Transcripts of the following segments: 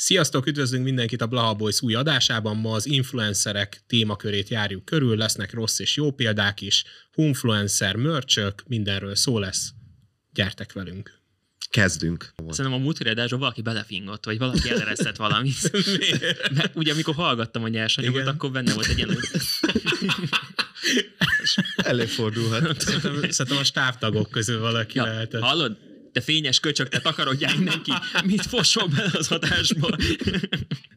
Sziasztok, üdvözlünk mindenkit a Blaha Boys új adásában. Ma az influencerek témakörét járjuk körül, lesznek rossz és jó példák is, influencer, mörcsök, mindenről szó lesz. Gyertek velünk! Kezdünk. Szerintem a múltkori adásban valaki belefingott, vagy valaki eleresztett valamit. Mert ugye amikor hallgattam a nyersanyagot, Igen. akkor benne volt egy ilyen... Előfordulhat. Szerintem, szerintem a stábtagok közül valaki Ja, lehetett. hallod? Te fényes köcsök, te takarodjál mindenki. Mit fosol bele az adásba?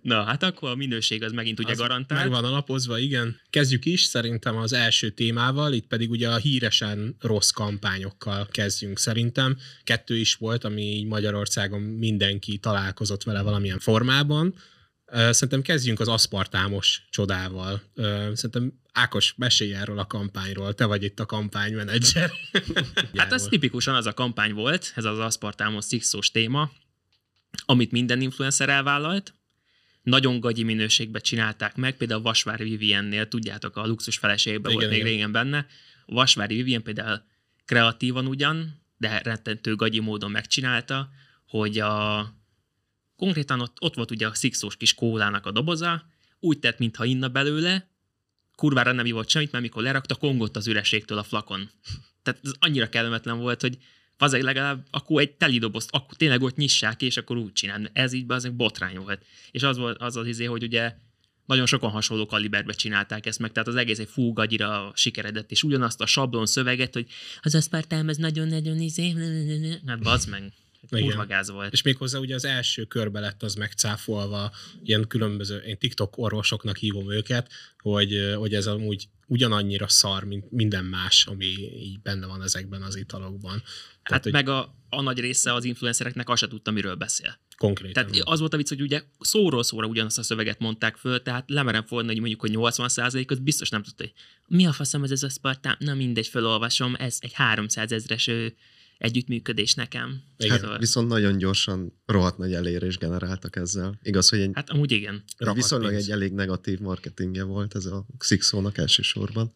Na, hát akkor a minőség az megint ugye Az garantált. Meg van alapozva, igen. Kezdjük is, szerintem az első témával, itt pedig ugye a híresen rossz kampányokkal kezdjünk szerintem. Kettő is volt, ami így Magyarországon mindenki találkozott vele valamilyen formában. Szerintem kezdjünk az aszpartámos csodával. Szerintem Ákos, mesélj erről a kampányról, te vagy itt a kampánymenedzser. Hát ez tipikusan az a kampány volt, ez az Aspartamos Sixos téma, amit minden influencer elvállalt, nagyon gagyi minőségben csinálták meg, például a Vasvári Viviennél, tudjátok, a luxus feleségben Igen, volt még igen. régen benne. A Vasvári Vivien például kreatívan ugyan, de rettentő gagyi módon megcsinálta, hogy a konkrétan ott, ott volt ugye a Sixos kis kólának a doboza, úgy tett, mintha inna belőle, kurvára nem ivott semmit, mert mikor lerakta, kongott az ürességtől a flakon. Tehát ez annyira kellemetlen volt, hogy azért legalább akkor egy teli dobozt, akkor tényleg ott nyissák, és akkor úgy csinálni. Ez így az egy botrány volt. És az volt az az izé, hogy ugye nagyon sokan hasonló kaliberbe csinálták ezt meg, tehát az egész egy fú sikeredett, és ugyanazt a sablon szöveget, hogy az aszpartám, ez nagyon-nagyon izé, hát bazd meg. Kurva gáz volt. És méghozzá ugye az első körbe lett az megcáfolva, ilyen különböző, én TikTok orvosoknak hívom őket, hogy, hogy ez amúgy ugyanannyira szar, mint minden más, ami így benne van ezekben az italokban. Hát hogy meg a, a nagy része az influencereknek azt se tudta, miről beszél. konkrétan. Tehát az volt a vicc, hogy ugye szóról szóra ugyanazt a szöveget mondták föl, tehát lemerem fordulni, hogy mondjuk, hogy 80%-ot biztos nem tudta, hogy mi a faszom ez az aszpartám, na mindegy, felolvasom, ez egy 300 ezres együttműködés nekem. Igen. Szóval- Hát viszont nagyon gyorsan rohadt nagy elérés generáltak ezzel. Igaz, hogy egy, hát amúgy igen. viszonylag pénz. egy elég negatív marketingje volt ez a Sixónak elsősorban.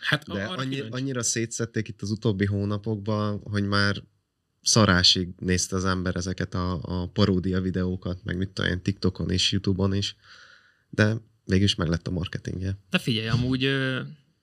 hát De annyi, annyira szétszették itt az utóbbi hónapokban, hogy már szarásig nézte az ember ezeket a, a paródia videókat, meg mit tudom én, TikTokon és YouTube-on is, de végülis meg lett a marketingje. De figyelj, amúgy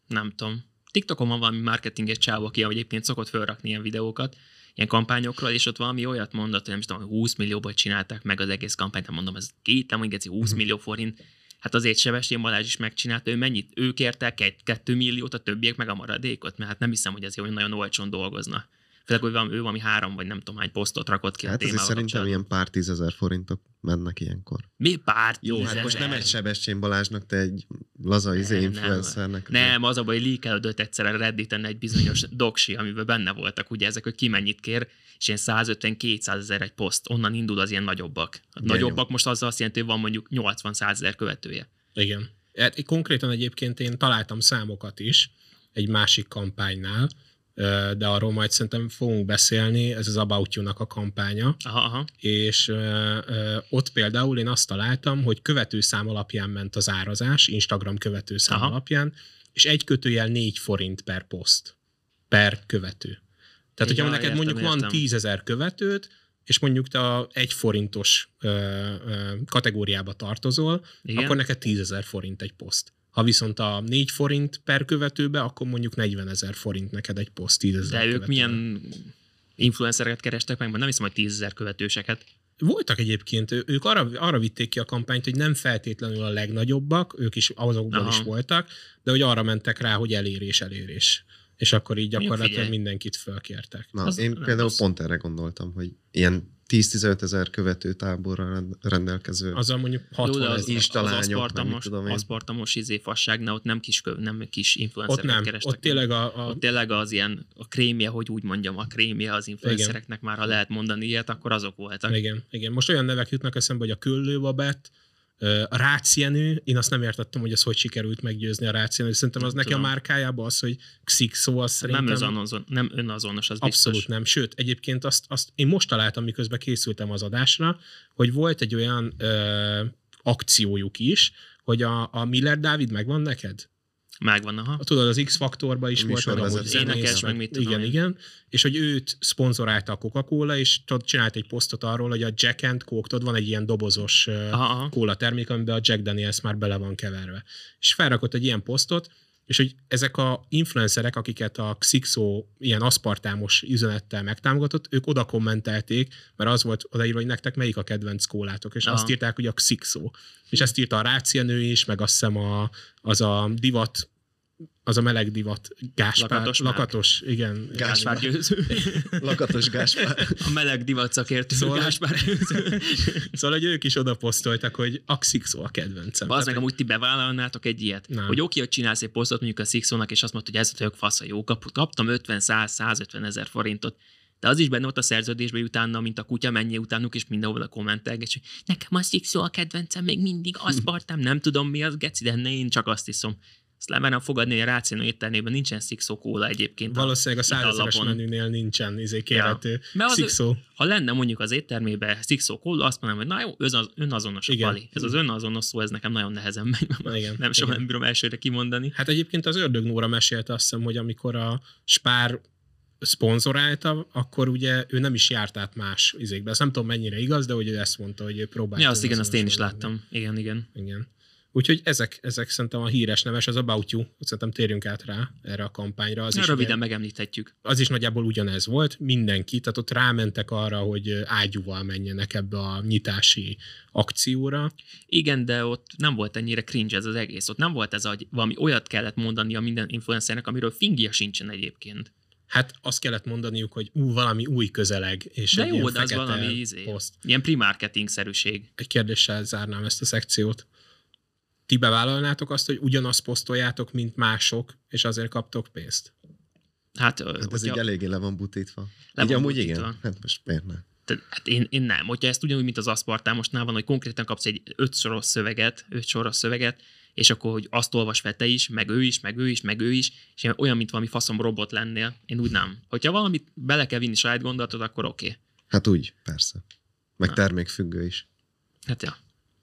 nem tudom. TikTokon van valami marketinges csávó, aki egyébként szokott felrakni ilyen videókat, ilyen kampányokról, és ott valami olyat mondott, hogy nem is tudom, hogy 20 millióból csinálták meg az egész kampányt, nem mondom, ez két, nem mondjuk, 20 Mhm. millió forint. Hát azért Sebestyén Balázs is megcsinálta, ő mennyit? Ők értek egy 2 milliót, a többiek meg a maradékot, mert hát nem hiszem, hogy ez olyan nagyon olcsón dolgozna. Főleg, hogy valami, ő valami három vagy nem tudom, hány posztot rakott ki Hát a témával szerintem ilyen pár tízezer forintok mennek ilyenkor. Mi pár Jó, hát tízezer? most nem egy Sebestyén Balázsnak, te egy laza izé Nem, influencernek. Nem, az a baj, hogy leakelődött egyszer a Redditen egy bizonyos doksi, amiben benne voltak ugye ezek, hogy ki mennyit kér, és ilyen 150-200 ezer egy poszt. Onnan indul az ilyen nagyobbak. A Igen, nagyobbak most azzal azt jelenti, hogy van mondjuk 80-100 ezer követője. Igen. Hát konkrétan egyébként én találtam számokat is egy másik kampánynál, de arról majd szerintem fogunk beszélni, ez az About You-nak a kampánya, Aha, aha. és ö, ö, ott például én azt találtam, hogy követőszám alapján ment az árazás, Instagram követőszám Aha. alapján, és egy kötőjel 4 forint per poszt, per követő. Tehát, hogyha Ja, neked értem, mondjuk van értem. 10 ezer követőt, és mondjuk te a egy forintos ö, ö, kategóriába tartozol, Igen. Igen? akkor neked 10 ezer forint egy poszt. Ha viszont a 4 forint per követőbe, akkor mondjuk 40 ezer forint neked egy poszt 10 ezer De ők követőbe. milyen influencereket kerestek meg, mert nem hiszem, hogy 10 ezer követőseket. Voltak egyébként, ők arra, arra vitték ki a kampányt, hogy nem feltétlenül a legnagyobbak, ők is azokban Aha. is voltak, de hogy arra mentek rá, hogy elérés, elérés. És akkor így gyakorlatilag mindenkit fölkértek. Na, Az én például rossz. pont erre gondoltam, hogy ilyen 10-15 ezer követő táborral rend- rendelkező. Azzal mondjuk Jó, 60 de az. Insta az aszpartamos, én. aszpartamos izé fasság, ne, ott nem kis, nem kis Ott influencereket nem, kerestek. ott tényleg a, a ott tényleg az ilyen, a krémje, hogy úgy mondjam, a krémje az influencereknek már, ha lehet mondani ilyet, akkor azok voltak. Igen, igen. Most olyan nevek jutnak eszembe, hogy a Küllőbabett, ö, a Rácienő, én azt nem értettem, hogy ez hogy sikerült meggyőzni a Rácienő. Szerintem az Nem neki a márkájában az, hogy Xixo, az szerintem... Nem, önazonos, nem önazonos, az Abszolút biztos. nem. Sőt, egyébként azt, azt én most találtam, miközben készültem az adásra, hogy volt egy olyan ö, akciójuk is, hogy a, a Miller Dávid megvan neked? Megvan, aha. Tudod, az X-faktorban is volt, meg amúgy zenész, Énekes, meg mit tudom igen, én. igen, és hogy őt szponzorálta a Coca-Cola, és tudod, csinált egy posztot arról, hogy a Jack and Coke, tudod, van egy ilyen dobozos ö, Aha, aha. kóla termék, amiben a Jack Daniels már bele van keverve. És felrakott egy ilyen posztot, és hogy ezek a influencerek, akiket a Xixo ilyen aszpartámos üzenettel megtámogatott, ők oda kommentelték, mert az volt odaírva, hogy nektek melyik a kedvenc kólátok, és Aha. azt írták, hogy a Xixo. És ezt írta a Rácia nő is, meg azt hiszem a, az a divat az a meleg divat Gáspár, Lakatos lakatos, Márk. igen. Gáspár győző. Lakatos Gáspár. A meleg divat szakértő Szóval- Gáspár győző. Szóval, hogy ők is oda posztoltak, hogy a Xixo a kedvencem. Az meg amúgy ti bevállalnátok egy ilyet. Nem. Hogy oké, hogy csinálsz egy posztot mondjuk a Sixónak, és azt mondod, hogy ez a fasz a jó kaput. Kaptam 50-100-150 ezer forintot. De az is benne ott a szerződésben, hogy utána, mint a kutya, menjél utánuk, és mindenhol a kommentelgetés, hogy nekem a Sixo a kedvencem, még mindig aszpartám, nem tudom mi az, geci, de ne, én csak azt iszom. Ezt lemerem fogadni, hogy a Rációnő éttermében nincsen Sixo kóla egyébként. valószínűleg a itallapon. menünél nincsen izé kérhető. Mert az- Xixo. Ha lenne mondjuk az éttermében Sixo kóla, azt mondanám, hogy na jó, az önazonos a pali. Ez az önazonos szó, ez nekem nagyon nehezen megy. Na igen, nem soha nem bírom elsőre kimondani. Hát egyébként az Ördög Nóra mesélte azt hiszem, hogy amikor a Spár szponzorálta, akkor ugye ő nem is járt át más izékbe. Ezt nem tudom mennyire igaz, de hogy ő ezt mondta, hogy ő próbált. Ja, azt igen, azt én is láttam. Igen, igen. Igen. Úgyhogy ezek, ezek szerintem a híres neves, az About You, szerintem térjünk át rá erre a kampányra. Az Na, is, röviden ugye, megemlíthetjük. az is nagyjából ugyanez volt, mindenki, tehát ott rámentek arra, hogy ágyúval menjenek ebbe a nyitási akcióra. Igen, de ott nem volt ennyire cringe ez az egész. Ott nem volt ez, hogy valami olyat kellett mondani a minden influencernek, amiről fingja sincsen egyébként. Hát azt kellett mondaniuk, hogy ú, valami új közeleg, és De egy jó, ilyen de az valami izé. poszt. Ilyen pre-marketing-szerűség. Egy kérdéssel zárnám ezt a szekciót. Ti bevállalnátok azt, hogy ugyanazt posztoljátok, mint mások, és azért kaptok pénzt? Hát, Hát ez így eléggé le van butítva. Le így van amúgy butítva. igen. Hát most miért ne? Tehát, hát én, én nem. Hogyha ezt ugyanúgy, mint az aszpartámosnál van, hogy konkrétan kapsz egy öt soros szöveget, öt soros szöveget, és akkor, hogy azt olvas fel te is, meg ő is, meg ő is, meg ő is, és olyan, mint valami faszom robot lennél, én úgy nem. Hogyha valamit bele kell vinni saját gondolatot, akkor oké. Okay. Hát úgy, persze. Meg Na. termékfüggő is. Hát ja.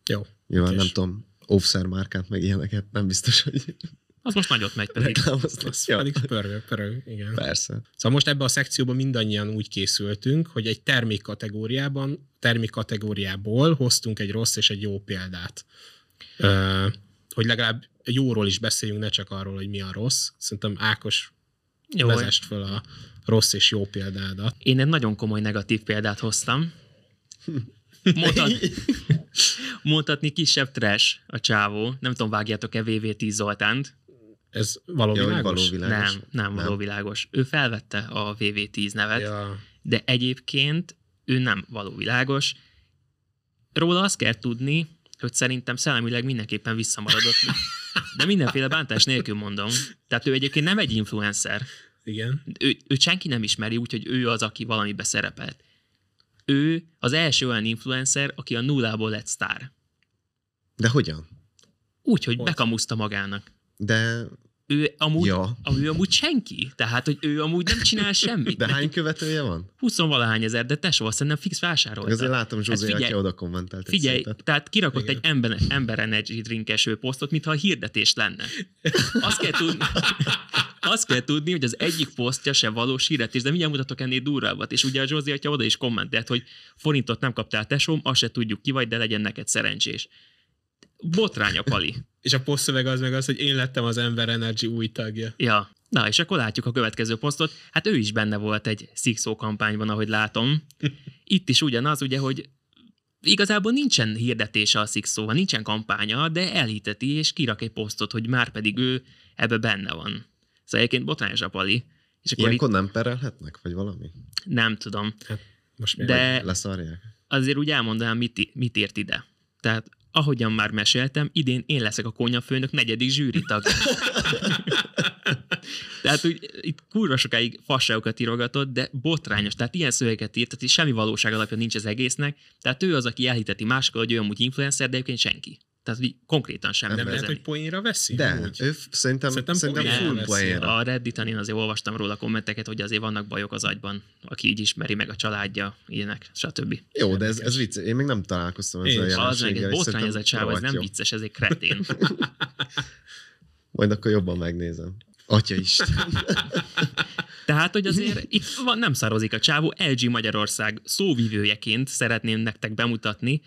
Jó. Nyilván És- nem tudom, offszer márkát, meg ilyeneket nem biztos, hogy Az most nagyot megy pedig. Az Ja, pedig pörög, pörög, igen. persze. Szóval most ebbe a szekcióban mindannyian úgy készültünk, hogy egy termékkategóriában, termékkategóriából hoztunk egy rossz és egy jó példát. Ö, hogy legalább jóról is beszéljünk, ne csak arról, hogy mi a rossz. Szerintem Ákos Jó, vezest föl a rossz és jó példádat. én egy nagyon komoly negatív példát hoztam. Mondhat, mondhatni kisebb trash a csávó. Nem tudom, vágjátok-e VV10 Zoltánt? Ez való Ja, világos? való világos. Nem, nem, való világos. Ő felvette a VV10 nevet, Ja. de egyébként ő nem való világos. Róla azt kell tudni, hogy szerintem szellemileg mindenképpen visszamaradott. De mindenféle bántás nélkül mondom. Tehát ő egyébként nem egy influencer. Igen. Ő, őt senki nem ismeri, úgyhogy ő az, aki valamibe szerepelt. Ő az első olyan influencer, aki a nullából lett sztár. De hogyan? Úgy, hogy Hogy? bekamuszta magának. De, Ő amúgy, Ja. ő amúgy senki. Tehát, hogy ő amúgy nem csinál semmit. de hány követője van? 20 valahány ezer, de tesó, szerintem fix vásárolta. Azért látom Zsuzé, Hát figyelj, aki oda kommentelt egy Figyelj, szétet. tehát kirakott Igen. egy ember, ember energy drinkeső posztot, mintha a hirdetés lenne. Azt kell tudni, azt kell tudni, hogy az egyik posztja se valós hirdetés, de mindjárt mutatok ennél durvábbat. És ugye a Zsózi atya oda is kommentelt, hogy forintot nem kaptál tesóm, azt se tudjuk ki vagy, de legyen neked szerencsés. Botrány a pali. És a posztszöveg az meg az, hogy én lettem az Ember Energy új tagja. Ja. Na, és akkor látjuk a következő posztot. Hát ő is benne volt egy Sixo kampányban, ahogy látom. Itt is ugyanaz, ugye, hogy igazából nincsen hirdetése a Sixóval, nincsen kampánya, de elhiteti, és kirak egy posztot, hogy már pedig ő ebbe benne van. Szóval egyébként botrányos a pali. És akkor Ilyenkor itt nem perelhetnek, vagy valami? nem tudom. Most mi? De Leszarják? azért úgy elmondanám, mit, mit ért ide. Tehát ahogyan már meséltem, idén én leszek a konyafőnök negyedik zsűritag. tehát úgy, itt kurva sokáig fasságokat írogatott, de botrányos. Tehát ilyen szöveget írt, tehát semmi valóság alapja nincs az egésznek. Tehát ő az, aki elhiteti másokkal, hogy ő amúgy influencer, de egyébként senki. Tehát így konkrétan sem nem lehet, vezeni. hogy poénra veszi? De, Amúgy? ő szerintem, Szerintem szerintem, poénra full veszi. poénra. A Redditen én azért olvastam róla kommenteket, hogy azért vannak bajok az agyban, aki így ismeri meg a családja, ilyenek, stb. Jó, de ez, ez vicc. Én még nem találkoztam ezzel a. Az meg egy botrány ez a csáv, ez nem jó. vicces, ez egy kretén. Majd akkor jobban megnézem. Atya is. Tehát, hogy azért itt van, nem szarozik a csávó, LG Magyarország szóvivőjeként szeretném nektek bemutatni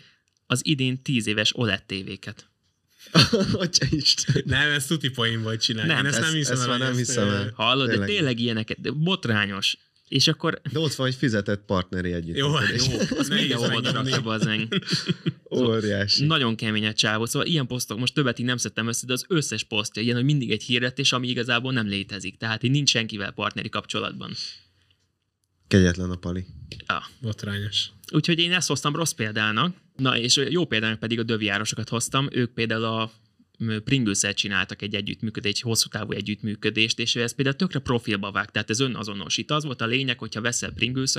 az idén 10 éves OLED tévéket. Atya is. Nem, ezt tuti poén volt csinálni. Nem, Én ezt, ezt- nem hiszem ezt el, nem hiszem el. Hallod, de Tényleg. tényleg ilyeneket, de botrányos. És akkor De ott van egy fizetett partneri együtt. Jó, jó. az Nehéz mindenhol megnyomni. rakja bazd meg. Óriási. Nagyon kemény a csávó. Szóval ilyen posztok, most többet így nem szedtem össze, de az összes posztja ilyen, hogy mindig egy hirdetés, ami igazából nem létezik. Tehát így nincs senkivel partneri kapcsolatban. Kegyetlen a pali. Ja. Botrányos. Úgyhogy én ezt hoztam rossz példának. Na, és jó példának pedig a dövijárosokat hoztam. Ők például a pringles csináltak egy együttműködést, egy hosszú távú együttműködést, és ez például tökre profilba vág, tehát ez önazonos. Itt az volt a lényeg, hogyha veszel pringles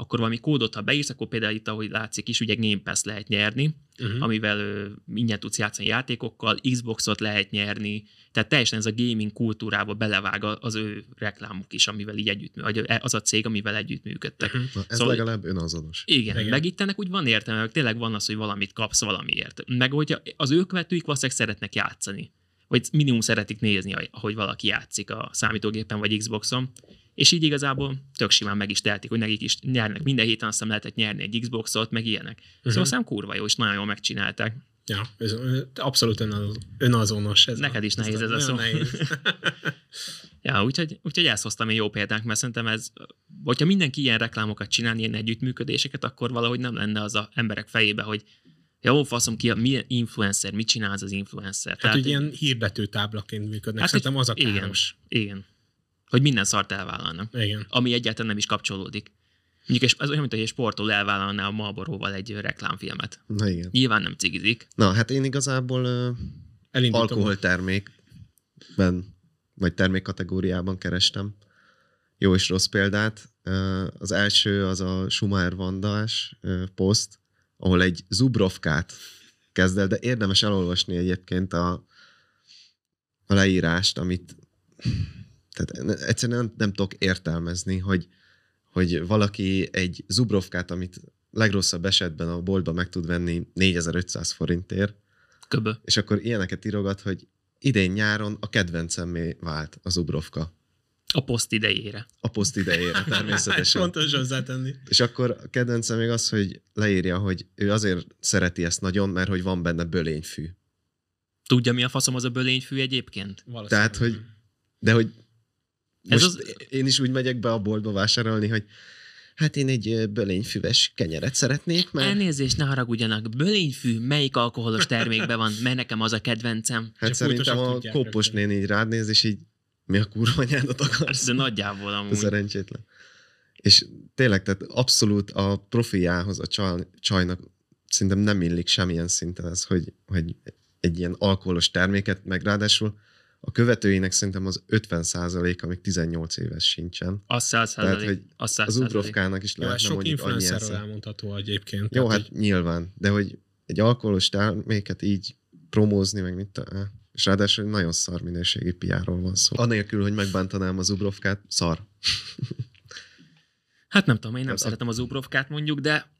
akkor valami kódot, ha beírsz, akkor például itt, ahogy látszik is, ugye Game Pass lehet nyerni, Uh-huh. amivel ö, ingyen tudsz játszani játékokkal, Xboxot lehet nyerni, tehát teljesen ez a gaming kultúrába belevág az ő reklámuk is, amivel így együtt, vagy az a cég, amivel együttműködtek. Mhm. Na, ez Szóval- legalább önazonos. Igen, Igen. Meg itt ennek úgy van értelme, hogy tényleg van az, hogy valamit kapsz valamiért. Meg hogyha az ő követőik valószínűleg szeretnek játszani. Vagy minimum szeretik nézni, ahogy valaki játszik a számítógépen vagy Xboxon. És így igazából tök simán meg is tehetik, hogy nekik is nyernek. Minden héten aztán lehetett nyerni egy Xboxot, meg ilyenek. Uh-huh. Mhm. Szóval szám kurva jó, és nagyon jól megcsinálták. Ja, ez abszolút önaz, önazonos. Ez Neked a, is nehéz ez a szó. Nehéz. Ja, úgyhogy, úgyhogy ezt hoztam én jó példánk, mert szerintem ez, hogyha mindenki ilyen reklámokat csinál, ilyen együttműködéseket, akkor valahogy nem lenne az a emberek fejébe, hogy jó, faszom ki, a milyen influencer, mit csinál az az influencer. Hát, hogy ilyen hirdető táblaként működnek. Hát, Szerintem az a igen, káros. igen. Hogy minden szart elvállalnak, Igen. ami egyáltalán nem is kapcsolódik. Mondjuk ez olyan, mint hogy egy sportoló elvállalná a Marlboro-val egy reklámfilmet. Na igen. Nyilván nem cigizik. Na, hát én igazából uh, alkoholtermékben, vagy termékkategóriában kerestem jó és rossz példát. Ö, Az első az a Schumacher Vandás ö, poszt, ahol egy Zubrovkát kezd el, de érdemes elolvasni egyébként a, a leírást, amit tehát egyszerűen nem, nem tudok értelmezni, hogy, hogy valaki egy Zubrovkát, amit legrosszabb esetben a boltban meg tud venni 4500 forintért, Köbö. és akkor ilyeneket írogat, hogy idén nyáron a kedvencemmé vált az Zubrovka. A poszt idejére. A poszt idejére természetesen. Fontos hozzátenni. És akkor a kedvencem még az, hogy leírja, hogy ő azért szereti ezt nagyon, mert hogy van benne bölényfű. Tudja, mi a faszom az a bölényfű egyébként? Tehát, hogy de hogy Ez most az- én is úgy megyek be a boltba vásárolni, hogy hát én egy bölényfüves kenyeret szeretnék, mert Elnézést, ne haragudjanak. Bölényfű melyik alkoholos termékben van? Mert nekem az a kedvencem. hát Csak szerintem a kópos néni így rád néz, és így mi a kurva anyádat akarsz? De nagyjából A amúgy. szerencsétlen. És tényleg, tehát abszolút a profiához a csaj, csajnak szerintem nem illik semmilyen szinten ez, hogy, hogy egy ilyen alkoholos terméket, meg ráadásul a követőinek szerintem az 50% amik 18 éves sincsen. Az száz Tehát, százalék. hogy Az száz Az százalék. Ubrovkának is Jó, ez lehetne sok mondjuk annyi influencerről esze. elmondható egyébként. Jó, hát nyilván, de hogy egy alkoholos terméket így promózni, meg mit tudom, és ráadásul egy nagyon szar minőségi piáról van szó. Anélkül, hogy megbántanám az Ubrovkát, szar. Hát nem tudom, én nem Hát a- szeretem az Ubrovkát mondjuk, de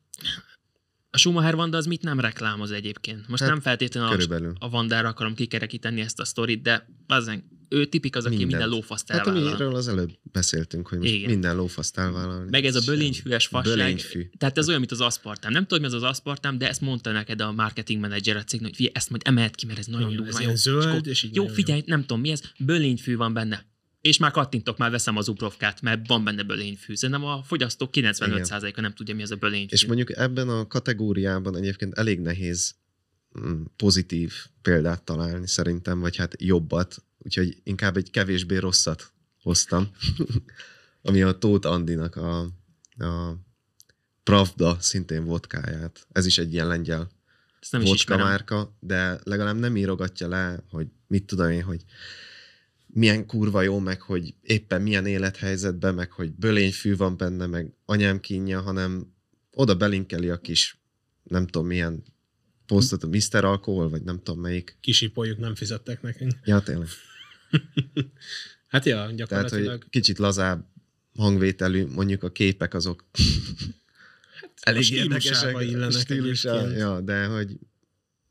a Schumacher Vanda az mit nem reklámoz egyébként? Most Hát, nem feltétlenül a, körülbelül. a Vandára akarom kikerekíteni ezt a sztorit, de bazen, ő tipik az, aki Mindent. minden lófaszt Hát elvállal. amiről az előbb beszéltünk, hogy most Igen. minden lófaszt elvállalni. Meg ez a bölényfűes fasság. Bölényfű. Tehát ez olyan, mint az aszpartám. Nem tudom, mi az az aszpartám, de ezt mondta neked a marketing menedzser a cégnek, hogy figyelj, ezt majd emelt ki, mert ez nagyon durva. ez jó. zöld, akkor, és így jó, figyelj, nem tudom mi ez, bölényfű van benne. És már kattintok, már veszem az Ubrovkát, mert van benne bölényfű. Szerintem a fogyasztók 95%-a nem tudja, mi az a bölényfű. És mondjuk ebben a kategóriában egyébként elég nehéz mm, pozitív példát találni szerintem, vagy hát jobbat, úgyhogy inkább egy kevésbé rosszat hoztam, ami a Tóth Andinak a, a Pravda szintén vodkáját. Ez is egy ilyen lengyel Ezt nem vodka márka, de legalább nem írogatja le, hogy mit tudom én, hogy milyen kurva jó, meg hogy éppen milyen élethelyzetben, meg hogy bölényfű van benne, meg anyám kínja, hanem oda belinkeli a kis, nem tudom milyen posztot, a Mr. Alkohol, vagy nem tudom melyik. Kisipoljuk nem fizettek nekünk. Ja, tényleg. Hát ja, Tehát, gyakorlatilag. hogy kicsit lazább hangvételű, mondjuk a képek azok elég stílusába érdekesek. illenek stílusá, egyébként. ja, de hogy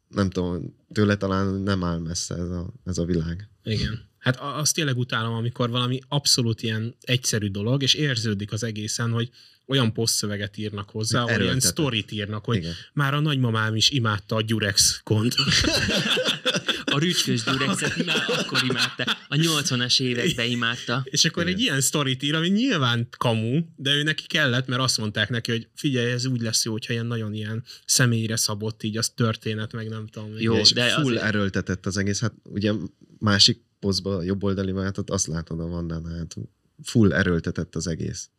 nem tudom, tőle talán nem áll messze ez a, ez a világ. Igen. Hát azt tényleg utálom, amikor valami abszolút ilyen egyszerű dolog, és érződik az egészen, hogy olyan posztszöveget írnak hozzá, erőltetett. sztorit írnak, hogy Igen. már a nagymamám is imádta a Durex kont. A rücskös durexet már akkor imádta. A 80-as években imádta. És akkor Igen. egy ilyen sztorit ír, ami nyilván kamu, de ő neki kellett, mert azt mondták neki, hogy figyelj, ez úgy lesz jó, hogyha ilyen nagyon ilyen személyre szabott így az történet, meg nem tudom. Jó, és de full azért- erőltetett az egész. Hát ugye másik posztban, a jobb oldali váltot, azt látod a Vandánál, hát full erőltetett az egész.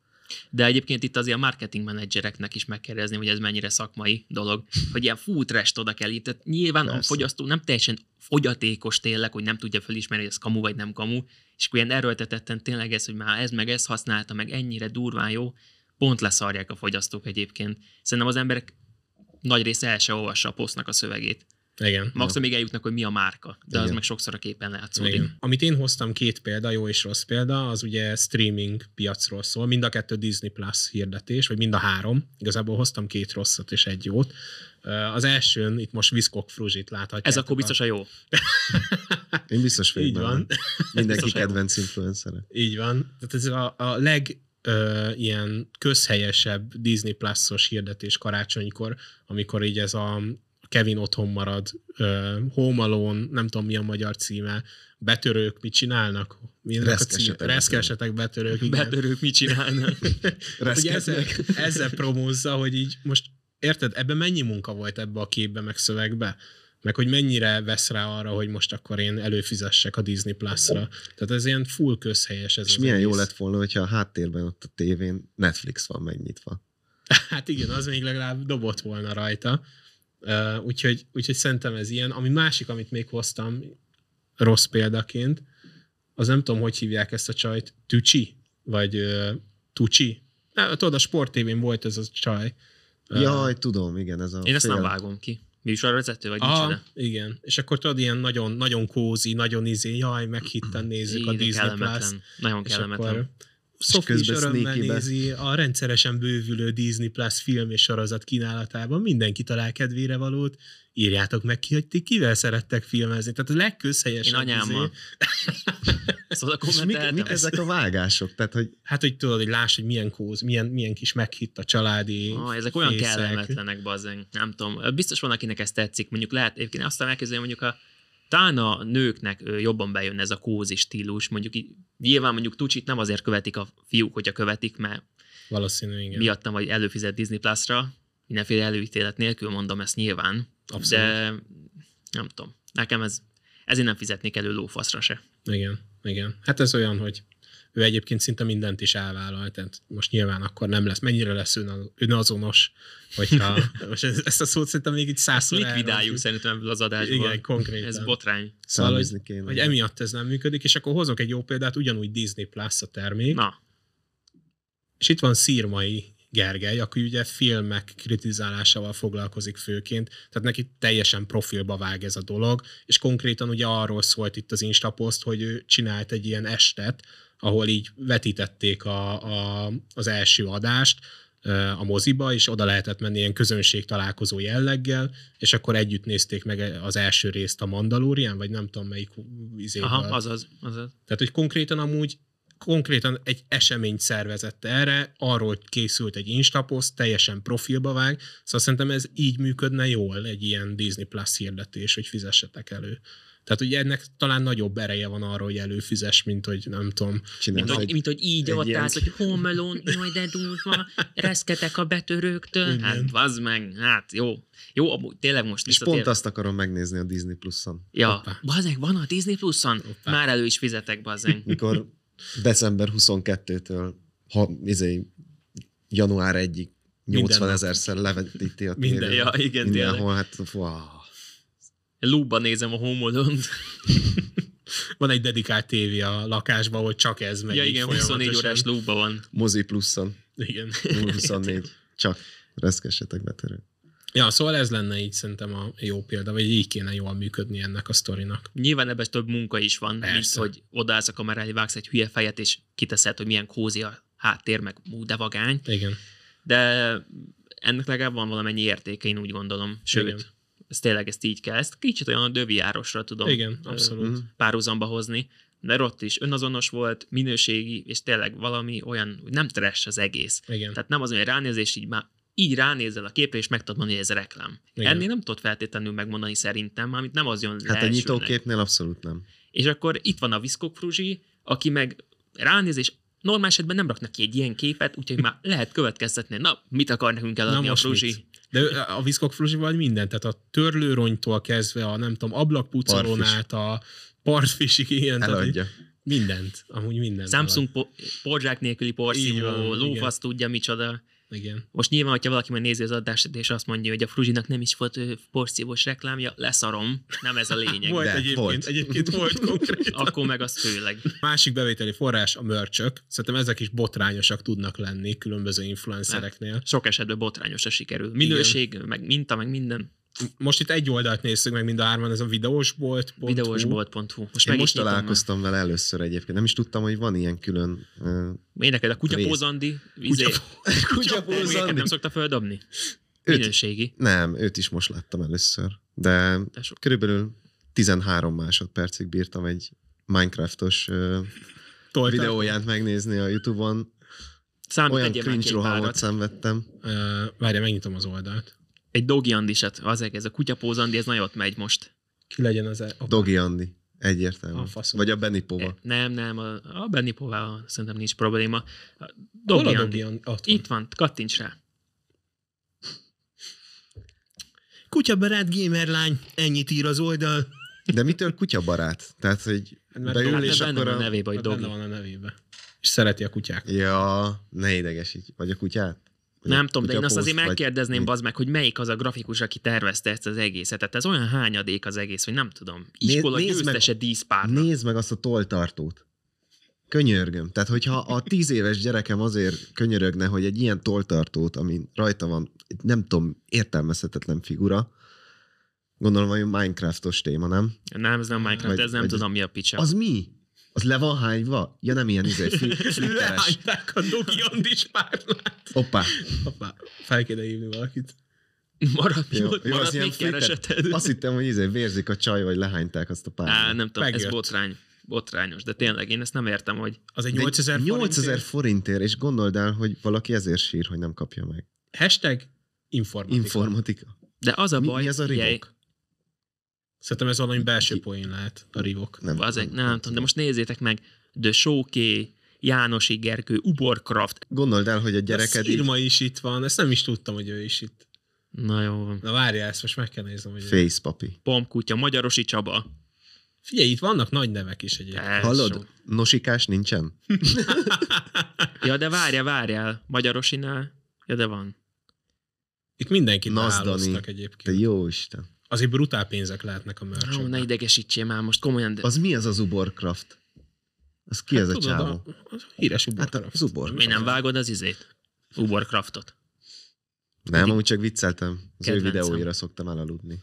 De egyébként itt azért a marketing menedzsereknek is megkérdezni, hogy ez mennyire szakmai dolog, hogy ilyen full trash oda kell itt. Tehát nyilván Persze. a fogyasztó nem teljesen fogyatékos tényleg, hogy nem tudja felismerni, hogy ez kamu vagy nem kamu, és akkor ilyen erőltetetten tényleg ez, hogy már ez meg ez használta, meg ennyire durván jó, pont leszarják a fogyasztók egyébként. Szerintem az emberek nagy része el se olvassa a posztnak a szövegét. Igen. Maximum még eljutnak, hogy mi a márka, de az Igen. meg sokszor a képen látszódik. Igen. Amit én hoztam két példa, jó és rossz példa, az ugye streaming piacról szól. Mind a kettő Disney Plus hirdetés, vagy mind a három. Igazából hoztam két rosszat és egy jót. Az elsőn itt most Viszkok Fruzsit láthatjátok. Ez akkor biztos a jó. Én biztos vagyok Így van. Mindenki biztos, kedvenc influencer. Így van. Tehát ez a, a leg ö, ilyen közhelyesebb Disney Plus-os hirdetés karácsonykor, amikor így ez a Kevin otthon marad, Home Alone, nem tudom mi a magyar címe, betörők mit csinálnak? Reszkesetek betörők, igen. Betörők mit csinálnak? Ugye ezzel, ezzel promózza, hogy így most érted, ebben mennyi munka volt ebbe a képbe, meg szövegbe? Meg hogy mennyire vesz rá arra, hogy most akkor én előfizessek a Disney Plus-ra. Tehát ez ilyen full közhelyes ez És az milyen egész. jó lett volna, hogyha a háttérben ott a tévén Netflix van megnyitva. Hát igen, az még legalább dobott volna rajta. Uh, úgyhogy, úgyhogy szerintem ez ilyen. Ami másik, amit még hoztam rossz példaként, az nem tudom, hogy hívják ezt a csajt, Tücsi? Vagy uh, Tucsi? Na, tudod, a Sport TV-n volt ez a csaj. Jaj, tudom, igen, ez a Én ezt nem fél- vágom ki. Műsorvezető vagy micsoda? igen. És akkor tudod, ilyen nagyon, nagyon kózi, nagyon izé, jaj, meghitten nézzük a Disney Plus. kellemetlen. Nagyon És kellemetlen. akkor Sophie örömmel nézi a rendszeresen bővülő Disney Plus film és sorozat kínálatában. Mindenki talál kedvére valót. Írjátok meg ki, hogy ti kivel szerettek filmezni. Tehát a legközhelyesebb. Én anyámmal. izé- Szóval És mik, mik ezek a vágások? Tehát, hogy Hát, hogy tudod, hogy láss, hogy milyen kóz, milyen, milyen kis meghitt a családi Ah, ezek olyan fészek. kellemetlenek, bazzeng. Nem tudom. Biztos van, akinek ez tetszik. Mondjuk lehet, egyébként aztán elkezdeni mondjuk a talán a nőknek jobban bejön ez a kózi stílus. Mondjuk így, nyilván mondjuk Tucsit nem azért követik a fiúk, hogyha követik, mert Valószínű, igen. miattam vagy előfizet Disney Plus-ra, mindenféle előítélet nélkül mondom ezt nyilván, Abszolút. de nem tudom, nekem ez, ezért nem fizetnék elő lófaszra se. Igen, igen. Hát ez olyan, hogy ő egyébként szinte mindent is elvállal, tehát most nyilván akkor nem lesz. Mennyire lesz ön, önazonos, hogyha most ez- ezt a szót szerintem még így százszor Likvidáljuk szerintem ebből az adásból. Igen, konkrétan. Ez botrány. Szóval, hogy, kéne. hogy emiatt ez nem működik, és akkor hozok egy jó példát, ugyanúgy Disney Plus a termék, Na, és itt van Szírmai Gergely, aki ugye filmek kritizálásával foglalkozik főként, tehát neki teljesen profilba vág ez a dolog, és konkrétan ugye arról szólt itt az Instapost, hogy ő csinált egy ilyen estet, ahol így vetítették a, a, az első adást a moziba, és oda lehetett menni ilyen közönség találkozó jelleggel, és akkor együtt nézték meg az első részt a Mandalorian, vagy nem tudom melyik izével. aha, azaz, azaz. Tehát, hogy konkrétan amúgy konkrétan egy eseményt szervezett erre, arról készült egy instapost, teljesen profilba vág, szóval szerintem ez így működne jól, egy ilyen Disney Plus hirdetés, hogy fizessetek elő. Tehát ugye ennek talán nagyobb ereje van arra, hogy előfizes, mint hogy nem tudom. Mint hogy, mint hogy így ott állsz, hogy Home Alone, jaj de durva, reszketek a betörőktől. Igen. Hát vazd meg, hát jó. Jó, amúgy tényleg most és pont azt akarom megnézni a Disney Plus-on. Ja, bazeg, van a Disney Plus-on? Hoppá. Már elő is fizetek, bazeg. Mikor december 22-től ha, izé, január 1-ig 80 nap. ezerszer levetíti a Minden- tévén. ja, igen, tényleg. Mindenhol, hát wow. Lúbban nézem a Home Alone-t. Van egy dedikált tévé a lakásban, hogy csak ez megy. Ja, igen, 24 órás lúbban van. Mozi pluszon. Igen. 024. Csak reszkessetek betörő. Ja, szóval ez lenne így szerintem a jó példa, vagy így kéne jól működni ennek a sztorinak. Nyilván ebben több munka is van, mint Persze. hogy odaállsz a kamera elé, vágsz egy hülye fejet, és kiteszed, hogy milyen kózi a háttér, meg ú, de vagány. Igen. De ennek legalább van valamennyi értéke, én úgy gondolom. Sőt, Igen. Ez tényleg ezt így kell. Ezt kicsit olyan a döviárosra tudom Igen, abszolút. Párhuzamba hozni, de ott is önazonos volt, minőségi, és tényleg valami olyan, hogy nem trash az egész. Igen. Tehát nem az, hogy ránézés így már így ránézel a képre, és meg tudod mondani, hogy ez reklám. Igen. Ennél nem tudod feltétlenül megmondani szerintem, amit nem az jön le Hát a elsőnek. nyitóképnél abszolút nem. És akkor itt van a Viszkok Fruzsi, aki meg ránéz, és normál esetben nem raknak ki egy ilyen képet, úgyhogy már lehet következtetni, na, mit akar nekünk eladni a most Fruzsi. mit? De a Viszkok vagy minden, tehát a törlőronytól kezdve a nem tudom, ablakpucolón át a partfisig, ilyen, tehát Eladja. így mindent, amúgy mindent. Samsung po- porzsák nélküli porszívó, lófasz tudja micsoda. Igen. Most nyilván, hogyha valaki majd nézi az adást, és azt mondja, hogy a Fruzsinak nem is volt porszívós reklámja, leszarom, nem ez a lényeg. Volt De, egyébként, volt. egyébként volt konkrét. Akkor meg az főleg. Másik bevételi forrás a mörcsök. Szerintem ezek is botrányosak tudnak lenni különböző influencereknél. Sok esetben botrányosra sikerül. Minőség, meg minta, meg minden. Most itt egy oldalt néztük meg mind a hárman, ez a videósbolt. Videósbolt.hu. Most Én most találkoztam vele először egyébként. Nem is tudtam, hogy van ilyen külön... Uh, már. Neked a kutyapózandi? Izé, Kutyapózandi? nem szokta földobni? Őt- Minőségi. Nem, őt is most láttam először. De De sok. körülbelül 13 másodpercig bírtam egy Minecraftos uh, videóját megnézni a Youtube-on. Számít Olyan már cringe rohamot szenvedtem. Uh, várja, megnyitom az oldalt. Egy dogi andisat, az ez a kutyapózandi, ez nagyon ott megy most. Ki legyen az... E- Dogi Andi. Egyértelmű. A faszom. Vagy a Benny Pova. E, Nem, nem, a, a Benny Povával szerintem nincs probléma. A Hol Dogi a Andi. Dogi Andi? Ott van. Itt van, kattints rá. Kutyabarát gamerlány, ennyit ír az oldal. De mitől kutyabarát? Tehát, hogy Hát mert beül Dogi- és benne akkor van a a... nevébe, hogy Benne Dogi. van a nevébe. És szereti a kutyák. Ja, ne idegesíts. Vagy a kutyát? Vagy Nem tudom, de én azt azért vagy- megkérdezném, mi? bazd meg, hogy melyik az a grafikus, aki tervezte ezt az egészet. Tehát ez olyan hányadék az egész, hogy nem tudom. Iskola nézd meg- díszpárna. Nézd meg azt a toltartót. Könyörgöm. Tehát, hogyha a tíz éves gyerekem azért könyörögne, hogy egy ilyen toltartót, ami rajta van, nem tudom, értelmezhetetlen figura, gondolom, hogy Minecraftos téma, nem? Nem, ez nem Minecraft, Vagy- ez nem vagy- tudom mi a picsa. Az mi? Az le van hányva? Ja, nem ilyen izé, fli- flitteres. Lehányták a Dogi Andis párnát. Hoppá. Hoppá, fel kéne hívni valakit. Marad, Jó, jó, az marad még flitter. kereseted. Azt hittem, hogy izé vérzik a csaj, vagy lehányták azt a Á, párt. nem tudom, ez Megjött. botrány. Botrányos, de tényleg én ezt nem értem, hogy Az egy 8000 forint. 8000 forintért, és gondold el, hogy valaki ezért sír, hogy nem kapja meg. Hashtag informatika. Informatika. de az a Mi, baj, mi ez a rivok? Szerintem ez valami belső poén lehet, a rivok. Nem, az egy, nem, tudom, de most nézzétek meg, The Showké, Jánosi Gergő, Uborcraft. Gondold el, hogy a De a gyereked így Szirma is itt van, ezt nem is tudtam, hogy ő is itt. Na jó van. Na várjál, ezt most meg kell néznem, hogy... face papi. Pompkutya, Magyarosi Csaba. Figyelj, itt vannak nagy nevek is egyébként. Hallod? jó. Nosikás nincsen? Ja, de várjál, várjál. Magyarosinál? Ja, de van. Itt mindenkit Nazdani. beálloztak Te egyébként. jó Isten. Azért brutál pénzek lehetnek a Ó, ne idegesítsél már most komolyan. De... Az mi az az Uborcraft? Az ki ez a Hát tudod, csávó? A, az a híres Hát Uborcraft. az Ubor. Mi nem vágod az izét? Uborcraftot. Nem, amúgy csak vicceltem. Az ő Kedvencem. videóira szoktam elaludni.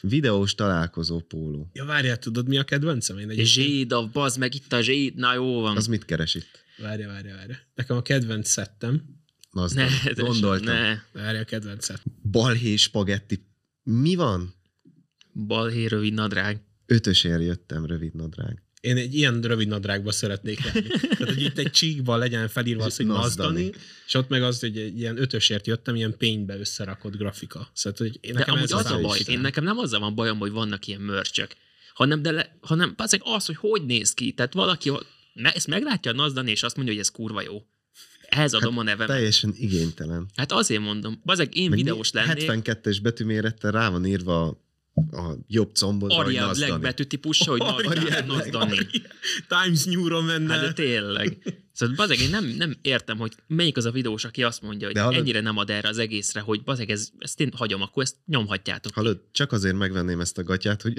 Videós találkozó póló. Ja, várjál, tudod mi a kedvencem? Én egyébként... Zsédav, bazd meg itt a zséd, na jó van. Az mit keres itt? Várja, várja, várja. Nekem a kedvenc szettem. Az ne, Gondoltam. Ne. Várja a kedvenc szett. Balhé spagetti. Mi van? Balhé rövid nadrág. Ötösért jöttem, rövid nadrág. Én egy ilyen rövid nadrágba szeretnék lenni. Tehát, hogy itt egy csíkban legyen felírva az, hogy. Nazdani, és ott meg az, hogy egy ilyen ötösért jöttem, ilyen pénybe összerakott grafika. Szóval, hogy én De nekem amúgy ez az az a baj, Isten. én nekem nem azzal van bajom, hogy vannak ilyen mörcsök, hanem, de le, hanem az, hogy hogy néz ki. Tehát valaki ezt meglátja a Nazdani, és azt mondja, hogy ez kurva jó. Ehhez adom a nevem. Teljesen igénytelen. Hát azért mondom, bazeg én Meg videós lennék, 72-es betűmérettel rá van írva a, jobb combodra, hogy Arial Nazdani. Black betű típusa, hogy Nazdani. Times menne. Hát de tényleg. Szóval bazeg, én nem, nem értem, hogy melyik az a videós, aki azt mondja, hogy De hallod- ennyire nem ad erre az egészre, hogy bazeg, ez, ezt én hagyom, akkor ezt nyomhatjátok. Hallod, csak azért megvenném ezt a gatyát, hogy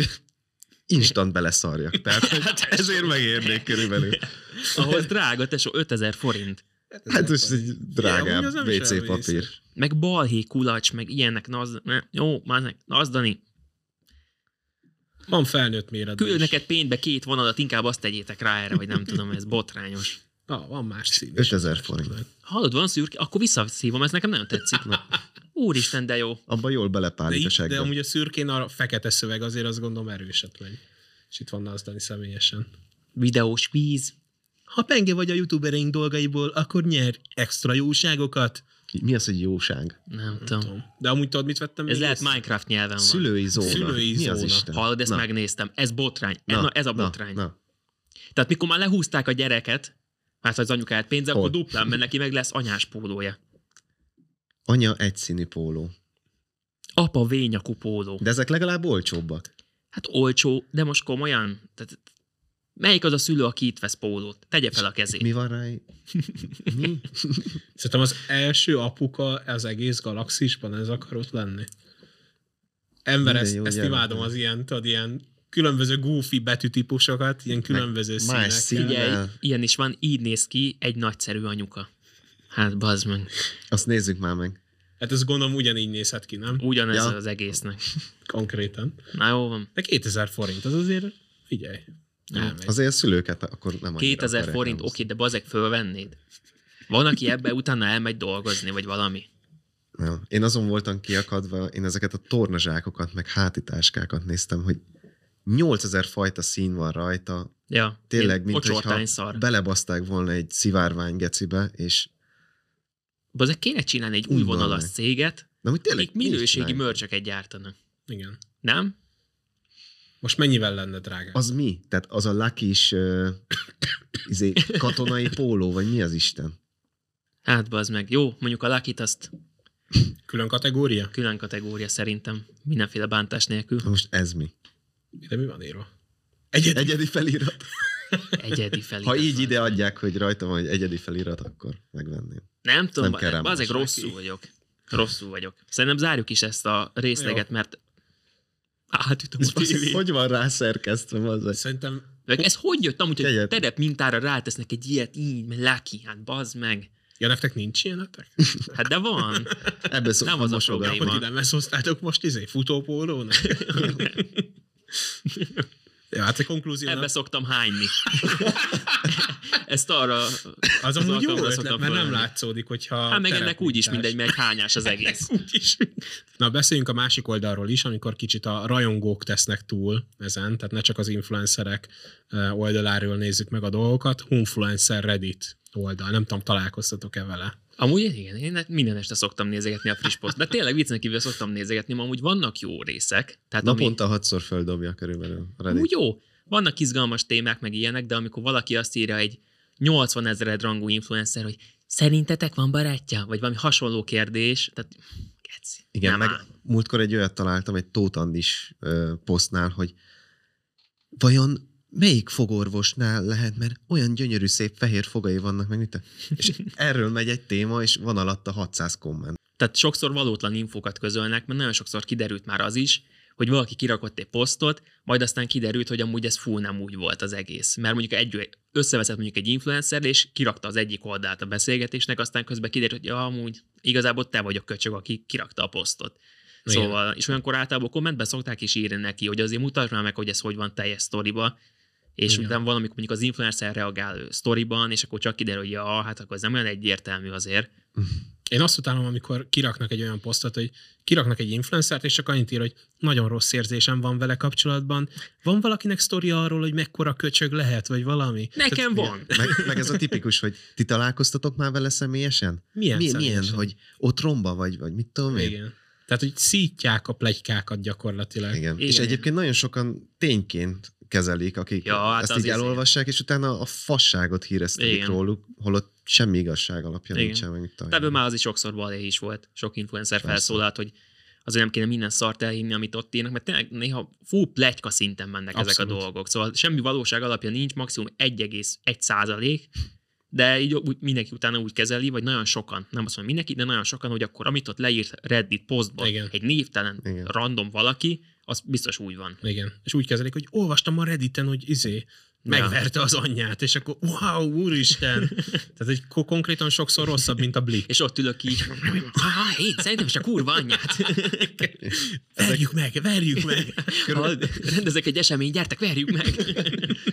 instant beleszarjak. Tehát hogy ezért megérnék körülbelül. Ahhoz drága, tesó, 5000 forint. Hát most egy drágább WC papír. Meg balhé kulacs, meg ilyenek, naz, ne, jó, már nazdani. Van felnőtt méretben Küld neked pénzbe két vonalat, inkább azt tegyétek rá erre, vagy nem tudom, ez botrányos. Ah, van más szín. is. 5000 forint. Hallod, van szürke, akkor visszaszívom, ez nekem nagyon tetszik. Úristen, de jó. Abban jól De, belepálik a itt, segbe. de amúgy a szürkén a fekete szöveg azért azt gondolom erőset megy. És itt van az Dani személyesen. Videós kvíz. Ha penge vagy a youtubereink dolgaiból, akkor nyer extra jóságokat. Mi az, hogy jóság? Nem tudom. Tudom. De amúgy tudod, mit vettem? Ez lehet észre? Minecraft nyelven van. Szülői zóna. Szülői Mi az zóna. Isten? Hallod, ezt Na, megnéztem. Ez botrány. Na, na, ez a botrány. Na, na. Tehát mikor már lehúzták a gyereket, hát az anyukáját pénze, Hol? akkor duplán, mert neki meg lesz anyás pólója. Anya egyszínű póló. Apa vényakú póló. De ezek legalább olcsóbbak. Hát olcsó, de most komolyan. Tehát, melyik az a szülő, aki itt vesz pólót? Tegye fel a kezét. Mi van rá? Mi? Szerintem az első apuka az egész galaxisban ez akarott lenni. Ember, Minden ezt, ezt gyermek. imádom az ilyen, tudod, ilyen különböző goofy betűtípusokat, ilyen különböző más színekkel. Innen. ilyen is van, így néz ki egy nagyszerű anyuka. Hát bazd meg. Azt nézzük már meg. Hát ez gondolom ugyanígy nézhet ki, nem? Ugyanez ja. az egésznek. Konkrétan. Na jó van. De 2000 forint, az azért, figyelj. Elmegy. Azért a szülőket akkor nem annyira 2000 akarják forint, oké, de bazeg fölvennéd. Van, aki ebbe utána elmegy dolgozni, vagy valami. Ja. Én azon voltam kiakadva, én ezeket a tornazsákokat, meg hátitáskákat néztem, hogy 8000 fajta szín van rajta, Ja, tényleg, mint hogyha szar. belebaszták volna egy szivárvány gecibe, és Bazeg kéne csinálni egy új vonalas céget, na, hogy tényleg akik minőségi mörcsöket gyártanak. Igen. Nem? Most mennyivel lenne drága? Az mi? Tehát az a lucky is uh, izé, katonai póló, vagy mi az Isten? Hát bazd meg. Jó, mondjuk a lakit azt Külön kategória? külön kategória szerintem. Mindenféle bántás nélkül. Most ez mi? De mi van írva? Egyedi. Egyedi felirat? Egyedi felirat. Ha így van. ide adják, hogy rajta van egy egyedi felirat, akkor megvenném. Nem tudom, Nem kell más. rosszul vagyok. Rosszul vagyok. Szerintem zárjuk is ezt a részleget, mert átütöm a Ez tévét. hogy van rá szerkesztve? Az Szerintem Meg ez hogy jött amúgy, hogy terep mintára rátesznek egy ilyet így, mert lucky, hát bazd meg. Ja, nektek nincs ilyenetek? Hát de van. Ebből szoktam Nem az a probléma. Hogy ide meghoztátok most izé futópólónak? ja, hát a konklúzió Ebbe szoktam hányni. Ezt arra... az amúgy jó ötlet, mert nem látszódik, hogyha Hát meg ennek úgyis mindegy, mert egy hányás az egész. Úgyis. Na, beszéljünk a másik oldalról is, amikor kicsit a rajongók tesznek túl ezen, tehát ne csak az influencerek oldaláról nézzük meg a dolgokat, Humfluencer Reddit oldal, nem tudom, találkoztatok-e vele? Amúgy igen, én minden este szoktam nézegetni a friss poszt, de tényleg viccen kívül szoktam nézegetni, amúgy vannak jó részek. Tehát ami, Naponta hatszor földobja körülbelül a Reddit. úgy jó, vannak izgalmas témák, meg ilyenek, de amikor valaki azt írja egy 80 ezered rangú influencer, hogy szerintetek van barátja? Vagy valami hasonló kérdés, tehát geci. Igen, nem meg áll. múltkor egy olyat találtam egy Tóth Andis ö, posztnál, hogy vajon melyik fogorvosnál lehet, mert olyan gyönyörű szép fehér fogai vannak, meg mit? És erről megy egy téma, és van alatta 600 komment. Tehát sokszor valótlan infokat közölnek, mert nagyon sokszor kiderült már az is, hogy valaki kirakott egy posztot, majd aztán kiderült, hogy amúgy ez full nem úgy volt az egész. Mert mondjuk egy, összeveszett mondjuk egy influencer, és kirakta az egyik oldalt a beszélgetésnek, aztán közben kiderült, hogy ja, amúgy igazából te vagy a köcsög, aki kirakta a posztot. Igen. Szóval, és olyankor általában kommentben szokták is írni neki, hogy azért mutasd már meg, hogy ez hogy van teljes sztoriba, és Igen. utána valamikor mondjuk az influencer reagál sztoriban, és akkor csak kiderül, hogy ja, hát akkor ez nem olyan egyértelmű azért. Én azt utálom, amikor kiraknak egy olyan posztot, hogy kiraknak egy influencert, és csak annyit ír, hogy nagyon rossz érzésem van vele kapcsolatban. Van valakinek sztoria arról, hogy mekkora köcsög lehet, vagy valami? Nekem van. Meg, meg ez a tipikus, hogy ti találkoztatok már vele személyesen? Milyen milyen, milyen személyesen? hogy ott romba vagy, vagy mit tudom én? Igen. Tehát, hogy szítják a plegykákat gyakorlatilag. Igen. Igen. És egyébként nagyon sokan tényként kezelik, akik Ja, hát ezt az így izé. elolvassák, és utána a fasságot híreztetik róluk, holott semmi igazság alapja Igen. nincsen, meg De ebből már az is sokszor balé is volt. Sok influencer Persze. felszólalt, hogy azért nem kéne minden szart elhinni, amit ott írnak, mert tényleg néha full pletyka szinten mennek Abszolút. ezek a dolgok. Szóval semmi valóság alapja nincs, maximum 1,1 százalék, de így úgy, mindenki utána úgy kezeli, vagy nagyon sokan, nem azt mondom mindenki, de nagyon sokan, hogy akkor amit ott leírt Reddit posztba, Igen. egy névtelen Igen. random valaki, az biztos úgy van. Igen. És úgy kezelik, hogy olvastam a Redditen, hogy izé. Megverte az anyját, és akkor wow, úristen. Tehát egy ko- konkrétan sokszor rosszabb, mint a Blik. És ott ülök így, ha, én szerintem is a kurva anyját. Verjük meg, verjük meg. Ha rendezek egy eseményt, gyertek, verjük meg.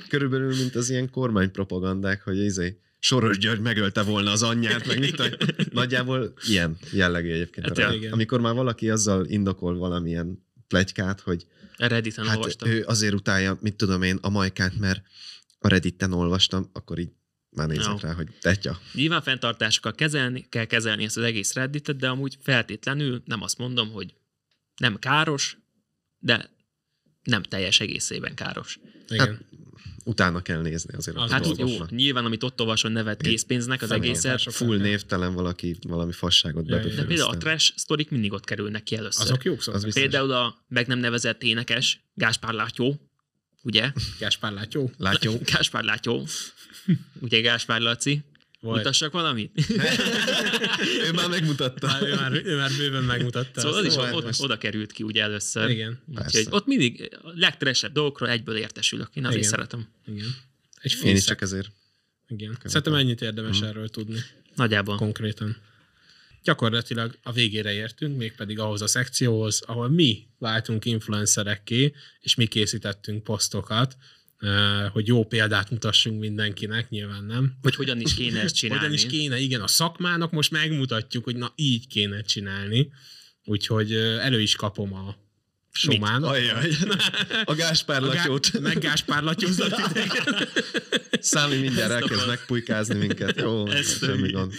Körülbelül, mint az ilyen kormánypropagandák, hogy izé, Soros György megölte volna az anyját, meg mit. Nagyjából ilyen jellegű egyébként. Hát. Amikor már valaki azzal indokol valamilyen plegykát, hogy Redditen hát olvastam. ő azért utálja, mit tudom én, a majkát, mert a Redditen olvastam, akkor így már nézek Jó. rá, hogy tetja. Nyilván fenntartásokkal kezelni, kell kezelni ezt az egész Redditet, de amúgy feltétlenül nem azt mondom, hogy nem káros, de nem teljes egészében káros. Igen. Utána kell nézni azért. Az a Hát jó, nyilván, amit ott olvason nevet készpénznek az egészet, Sok Full névtelen valaki valami fasságot Ja, de például a trash sztorik mindig ott kerülnek ki először. Azok jók szoktak. Az. Például a meg nem nevezett énekes, Gáspár Látyó, ugye? Gáspár Látyó. Látjuk. Gáspár Látyó, ugye Gáspár Laci. Volt. Mutassak valamit? ő már megmutatta. Már, ő, már, ő már bőven megmutatta. Szóval az azt. is Szóval oda, került ki ugye először. Igen. Úgyhogy ott mindig a legtresebb dolgokról egyből értesülök. Én azért Igen. szeretem. Igen. Egy Én is csak ezért. Igen. Szerintem ennyit érdemes Mhm. erről tudni Nagyjából. konkrétan. Gyakorlatilag a végére értünk, mégpedig ahhoz a szekcióhoz, ahol mi váltunk influencerekké, és mi készítettünk posztokat, hogy jó példát mutassunk mindenkinek, nyilván nem. Hogy hogyan is kéne ezt csinálni. Hogyan is kéne, igen, a szakmának most megmutatjuk, hogy na így kéne csinálni. Úgyhogy elő is kapom a somának. Ajjaj. A Gáspár A gá- Latyót. Meg Gáspár Latyózat. Számi mindjárt Ezt elkezd megpulykázni minket. Jó, Ezt semmi gond.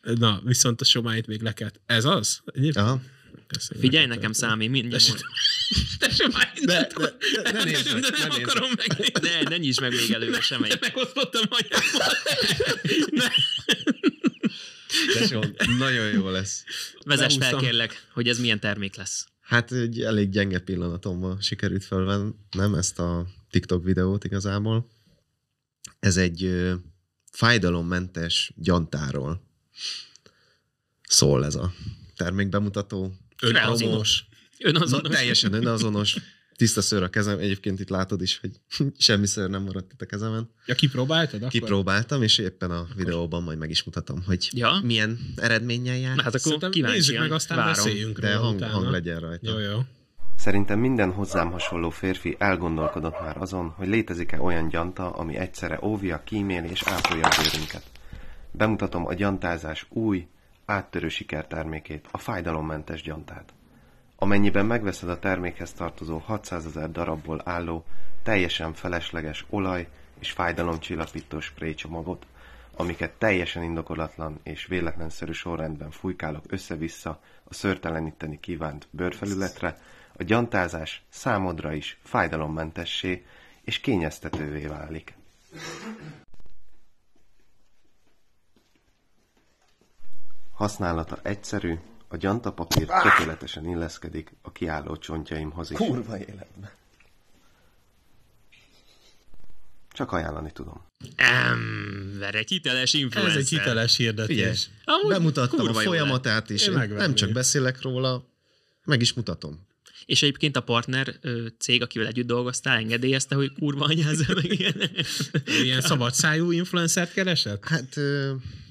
Na, viszont a somáit még le kellett. Ez az? Egyébként? Aha. Köszönjük. Figyelj nekem számi, mindjárt mond. Te De, de, de, ne nézd meg, de ne nem meg. akarom megnézni. Ne, ne nyisd meg még előre semmelyik. Megosztottam anyámmal. Ne. Tesó, nagyon jó lesz. Vezess fel kérlek, hogy ez milyen termék lesz. Hát egy elég gyenge pillanatommal sikerült fölvennem ezt a TikTok videót igazából. Ez egy ö, fájdalommentes gyantáról szól ez a termékbemutató. Önazonos. Ön Na, azon, teljesen önazonos, tiszta szőr a kezem, egyébként itt látod is, hogy semmi szőr nem maradt itt a kezemen. Ja, kipróbáltad akkor? Kipróbáltam, és éppen a videóban majd meg is mutatom, hogy Ja? milyen eredménnyel jár, Na, hát akkor Szerintem nézzük meg, aztán várom. beszéljünk de hang, utána. hang legyen rajta. Jó, jó. Szerintem minden hozzám hasonló férfi elgondolkodott már azon, hogy létezik-e olyan gyanta, ami egyszerre óvja, kíméli és ápolja a bőrünket. Bemutatom a gyantázás új, áttörő sikertermékét, a fájdalommentes gyantát. Amennyiben megveszed a termékhez tartozó 600 ezer darabból álló, teljesen felesleges olaj és fájdalomcsillapító spray csomagot, amiket teljesen indokolatlan és véletlenszerű sorrendben fújkálok össze-vissza a szőrteleníteni kívánt bőrfelületre, a gyantázás számodra is fájdalommentessé és kényeztetővé válik. Használata egyszerű, a gyantapapír tökéletesen illeszkedik a kiálló csontjaimhoz is. Kurva életben. Csak ajánlani tudom. Ember, egy hiteles influencer. Ez egy hiteles hirdetés. Figyelj, Amúgy bemutattam a folyamatát is, Én én nem csak beszélek róla, meg is mutatom. És egyébként a partner cég, akivel együtt dolgoztál, engedélyezte, hogy kurva anyázza meg ilyen. Ilyen szabadszájú influencert keresett? Hát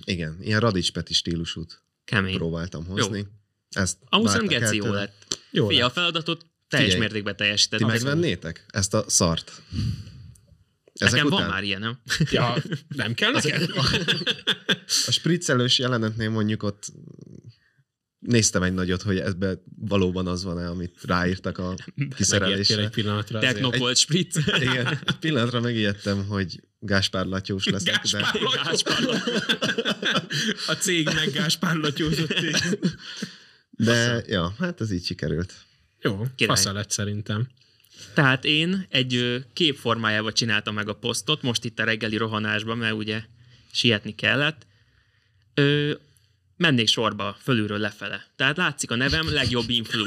igen, ilyen Radics Peti stílusút Kemény. próbáltam hozni. Ezt Amúgy szerintem geci jó lett. Jó Figyelj, a lett. feladatot teljes Figyelj, mértékben teljesített. Ti megvennétek ezt a szart? Nekem van már ilyen, nem? Ja, nem kell neked? A spriccelős jelenetnél mondjuk ott néztem egy nagyot, hogy ebbe valóban az van-e, amit ráírtak a kiszerelésre. egy pillanatra. Technocold spritz. Igen, egy pillanatra megijedtem, hogy Gáspár Latyós leszek, Gáspár de Latyó. A cég meg Gáspár Latyózott. De, ja, hát ez így sikerült. Jó, Király. fasza lett szerintem. Tehát én egy ö, kép formájában csináltam meg a posztot, most itt a reggeli rohanásban, mert ugye sietni kellett. Ö, mennék sorba fölülről lefele. Tehát látszik a nevem, legjobb influ.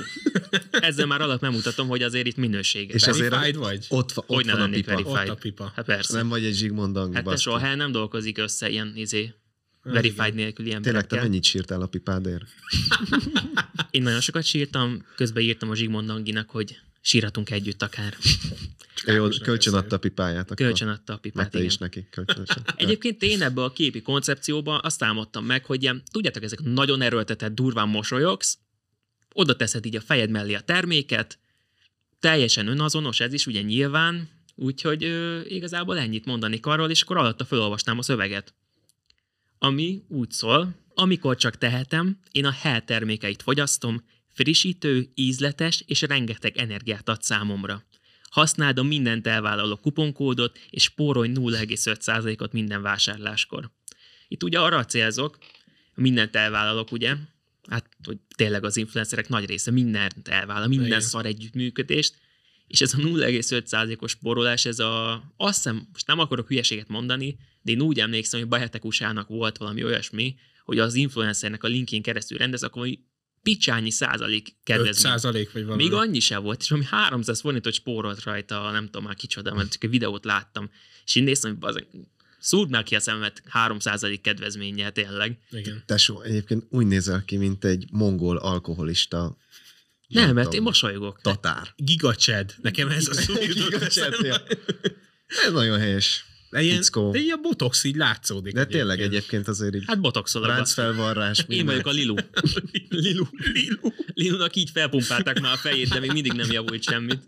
Ezzel már alap megmutatom, hogy azért itt minőséges. És azért Verified vagy? ott, Hogy ott ne van a lennék pipa. verified. Ott a pipa. Hát persze. Nem vagy egy Zsigmond hát te baszki. soha nem dolgozik össze ilyen izé, verified nélküli Tényleg te mennyit sírtál a pipádért? Én nagyon sokat sírtam, közben írtam a Zsigmond Anginak, hogy sírhatunk együtt akár. Ákosnak kölcsön adta a pipáját. Akkor. Kölcsön adta a pipát, igen. is neki kölcsönösen. Egyébként én ebbe a képi koncepcióba azt álmodtam meg, hogy ilyen, tudjátok, ezek nagyon erőltetett, durván mosolyogsz, oda teszed így a fejed mellé a terméket, teljesen önazonos ez is, ugye nyilván, Úgyhogy ö, igazából ennyit mondanék arról, és akkor alatta felolvasnám a szöveget. Ami úgy szól, amikor csak tehetem, én a Hell termékeit fogyasztom, frissítő, ízletes és rengeteg energiát ad számomra. Használd a mindent elvállaló kuponkódot, és spórolj 0,5%-ot minden vásárláskor. Itt ugye arra célzok, mindent elvállalok, ugye, hát hogy tényleg az influencerek nagy része mindent elvállal, minden Igen. szar együttműködést, és ez a 0,5%-os spórolás, ez a, azt hiszem, most nem akarok hülyeséget mondani, de én úgy emlékszem, hogy Bajetek USA-nak volt valami olyasmi, hogy az influencernek a linkjén keresztül rendez, akkor picsányi százalék 5 kedvezmény. százalék vagy valami. Még annyi sem volt, és ami 300 forintot spórolt rajta, nem tudom már kicsoda, mert csak egy videót láttam, és én néztem, hogy bazeg, szúrd már ki a szememet 3% kedvezménnyel tényleg. Igen. Tesó, egyébként úgy nézel ki, mint egy mongol alkoholista. Nem, mert tudom, én mosolygok. Tatár. Gigacsed. Nekem ez a szó Gigacsed, ja. Ez nagyon helyes. De ilyen, Fickó. de ilyen botox így látszódik. De tényleg egyébként azért így Hát botoxolok. basszus. ráncfelvarrás. Én vagyok a Lilu. Lilu. Lilu. Lilunak így felpumpálták már a fejét, de még mindig nem javult semmit.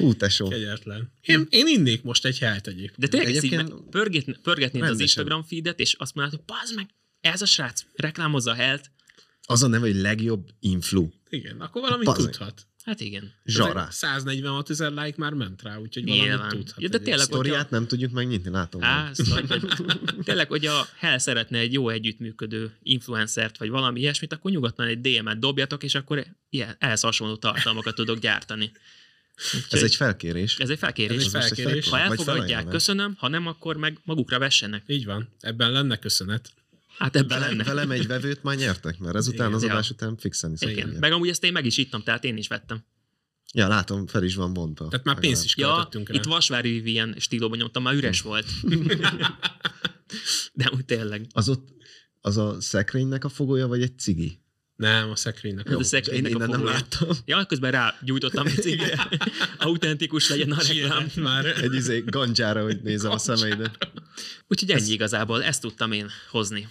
Ú, tesó. Kegyetlen. Én, én innék most egy helt egyébként. De tényleg Egyébként Egyébként pörget, pörgetnéd az. Instagram feedet, és azt mondod, hogy bazd meg, ez a srác reklámozza a helt. Az a neve, hogy legjobb influ. Igen, akkor valamit Bazeg. tudhat. Hát igen. Zsará. 146 ezer like már ment rá, úgyhogy valamit Nyilván. tudhat. Ja, de tényleg, Sztoriát nem tudjuk megnyitni, látom. Á, szóval, tényleg, hogy a Hell szeretne egy jó együttműködő influencert, vagy valami ilyesmit, akkor nyugodtan egy DM-et dobjatok, és akkor ilyen, ehhez hasonló tartalmakat tudok gyártani. Ez Úgyhogy egy felkérés. ez egy felkérés. Ez egy Ez felkérés. Ha elfogadják, köszönöm, ha nem, akkor meg magukra vessenek. Így van. Ebben lenne köszönet. Hát ebben Velem, lenne. velem egy vevőt már nyertek, mert ezután Igen. az Ja. adás után fixen is Igen. Meg amúgy ezt én meg is ittam, tehát én is vettem. Ja, látom, fel is van bontva. Tehát már pénzt is Ja, költöttünk rá. itt Vasvári Vivien stílóban nyomtam, már üres volt. De úgy tényleg. Az ott, az a szekrénynek a fogója, vagy egy cigi? Nem, a szekrénynek. Ez a Jó. szekrénynek én a nem láttam. Ja, közben rá gyújtottam egy cigre. Autentikus legyen a reklám. már. Egy izé gandzsára, hogy nézem a szemeidet. Úgyhogy ennyi igazából, ezt tudtam én hozni.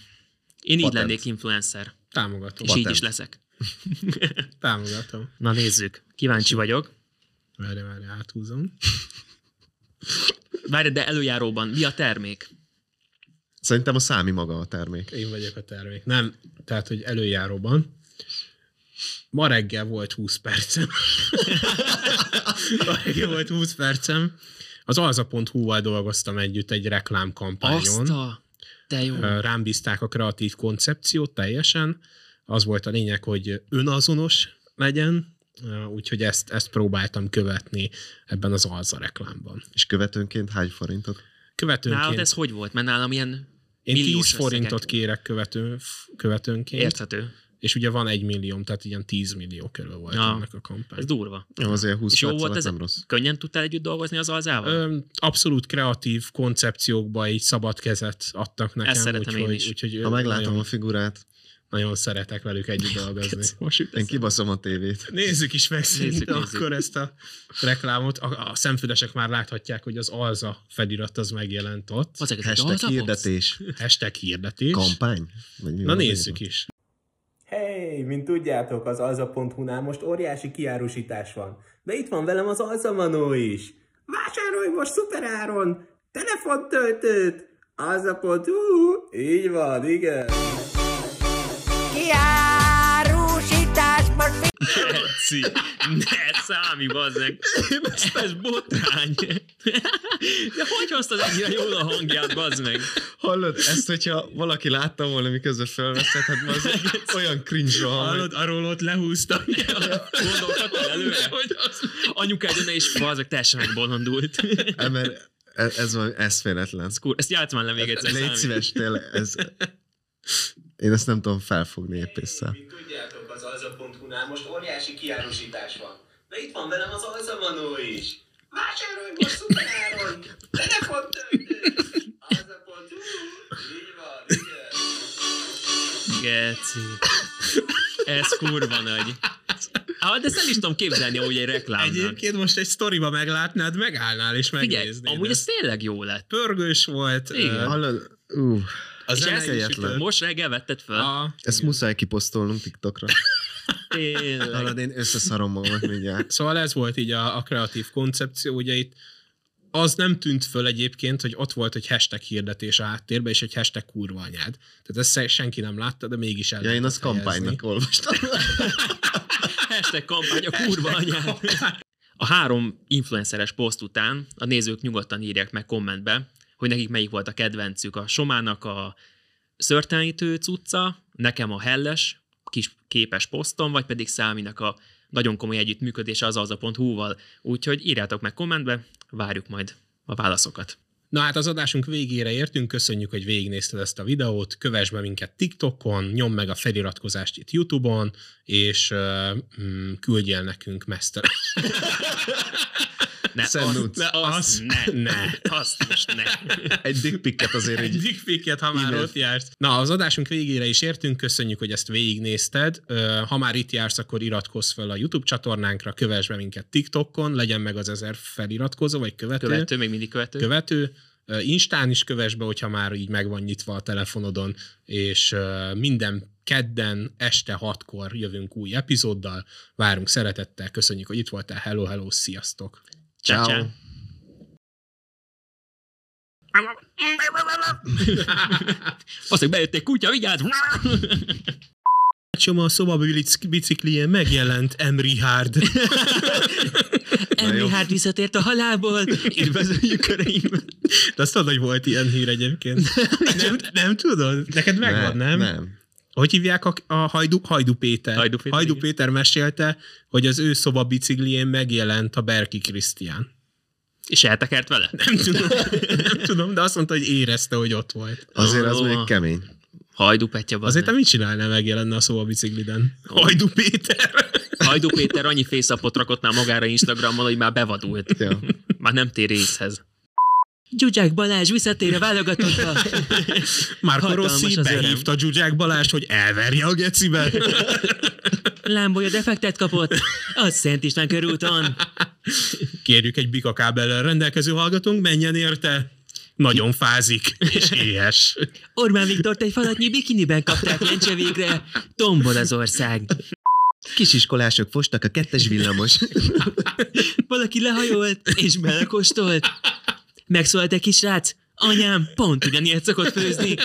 Én így Patent. lennék influencer, Támogatom. és így Patent. is leszek. Támogatom. Na nézzük, kíváncsi vagyok. Várj, várj, áthúzom. Várj, de előjáróban mi a termék? Szerintem a számi maga a termék. Én vagyok a termék. Nem, tehát, hogy előjáróban. Ma reggel volt 20 percem. Ma reggel volt 20 percem. Az alza.hu-val dolgoztam együtt egy reklámkampányon. Azt a... De jó. Rám bízták a kreatív koncepciót teljesen. Az volt a lényeg, hogy önazonos legyen, úgyhogy ezt, ezt próbáltam követni ebben az alza reklámban. És követőnként hány forintot? Követőnként Nálad ez hogy volt? Mert nálam ilyen én 10 milliós forintot kérek követő, követőnként. Érthető. És ugye van egy millióm, tehát ilyen 10 millió körül volt Ja. ennek a kampány. Ez durva. Jó, azért 20 És jó volt ez? nem rossz. Könnyen tudtál együtt dolgozni az alzával? Ö, abszolút kreatív koncepciókba így szabad kezet adtak nekem. Ezt szeretem én úgyhogy, is. Úgyhogy Ha meglátom nagyon, a figurát, nagyon szeretek velük együtt dolgozni. Most én kibaszom a tévét. Nézzük is meg szerintem nézzük. akkor ezt a reklámot. A, a szemfüvesek már láthatják, hogy az Alza felirat az megjelent ott. Egy Hashtag alzabox? hirdetés. Hashtag hirdetés. Kampány? Vagy mi Na nézzük is. Hey, mint tudjátok, az alza.hu-nál most óriási kiárusítás van. De itt van velem az Alza Manó is. Vásárolj most szuperáron! Telefontöltőt! Alza.hu! Így van, igen. Geci, ne számi, bazzeg. Ez botrány. De hogy hoztad ennyire jól a hangját, bazd meg? Hallod, ezt, hogyha valaki látta volna, miközben felveszed, hát az olyan cringe van. Hallod, arról ott lehúztam. Gondolkodtál előre? hogy az... Anyukád jönne és bazzeg teljesen megbolondult. E, Mert ez, ez van eszméletlen. Kur, ezt játsz már le még egyszer. Légy szíves, tényleg, ez... Én ezt nem tudom felfogni épésszel. Mint tudjátok, alza.hu-nál most óriási kiárusítás van. De itt van velem az Alza Manó is. Vásárolj most szuperáron! Telefontöltőt! Alza.hu! Így van, igen. Geci. Ez kurva nagy. Ah, de ezt el is tudom képzelni, ahogy egy reklámnak. Egyébként most egy sztoriba meglátnád, megállnál és Figyelj, megnéznéd. amúgy ez tényleg jó lett. Pörgős volt. Igen. Hallod? Ú, Az És ezt. Most reggel vetted fel? A, ezt muszáj kiposztolnunk TikTokra. Tényleg. Hallod, én összeszarom magam mindjárt. Szóval ez volt így a, a kreatív koncepció, ugye itt az nem tűnt föl egyébként, hogy ott volt egy hashtag hirdetés a háttérben, és egy hashtag kurva anyád. Tehát ezt senki nem látta, de mégis el Ja, én azt kampánynak olvastam. Hashtag kampány a kurva anyád. A három influenceres poszt után a nézők nyugodtan írják meg kommentbe, hogy nekik melyik volt a kedvencük. A Somának a szörtelenítő cucca, nekem a helles kis képes posztom, vagy pedig Száminak a nagyon komoly együttműködése az az.hu-val. Úgyhogy írjátok meg kommentbe, várjuk majd a válaszokat. Na hát az adásunk végére értünk, köszönjük, hogy végignézted ezt a videót, kövess be minket TikTokon, nyom meg a feliratkozást itt YouTube-on, és uh, mm, küldjél nekünk mesztelen. Ne, azt, ne, azt, ne, ne, azt most ne. Egy dick picket azért Egy így. dickpicket, ha már ott jársz. Na, az adásunk végére is értünk, köszönjük, hogy ezt végignézted. Ha már itt jársz, akkor iratkozz fel a YouTube csatornánkra, kövess be minket TikTokon, legyen meg az ezer feliratkozó, vagy követő. Követő, még mindig követő. követő. Instán is kövess be, hogyha már így meg van nyitva a telefonodon, és minden kedden este hatkor jövünk új epizóddal. Várunk szeretettel, köszönjük, hogy itt voltál. Hello, hello, sziasztok! Ciao. Ciao. ciao. Azt, hogy bejött egy kutya, vigyázz! Csoma a szobablic biciklijén megjelent Emri Hard. Emily Hart visszatért a halálból, üdvözöljük köreinkben. De azt tudod, hogy volt ilyen hír egyébként. Nem, nem tudod? Neked megvan, nem? Nem. Hogy hívják a, a Hajdu, Hajdu Péter? Hajdu Péter, Hajdu. Péter mesélte, hogy az ő szobabiciklijén megjelent a Berki Krisztián. És eltekert vele? Nem tudom, nem tudom, de azt mondta, hogy érezte, hogy ott volt. Azért az Ó. még kemény. Hajdu Petya Azért te mit csinálnál, megjelenne a szobabicikliden? Hajdu Péter. Hajdu Péter annyi fészapot rakott már magára Instagramon, hogy már bevadult. Ja. Már nem tér részhez. Gyugyák Balázs visszatér a válogatottba. Márko Rossi az öröm. behívta Zsuzsák Balást, hogy elverje a gecibe. Lámbolya defektet kapott. Az Szent István körúton. Kérjük egy bika kábellel rendelkező hallgatónk, menjen érte. Nagyon fázik, és éhes. Orbán Viktort egy falatnyi bikiniben kapták lencse végre. Tombol az ország. Kisiskolások fostak a kettes villamos. Valaki lehajolt, és belekóstolt. Megszólalt egy kis srác. Anyám pont ugyanilyet szokott főzni.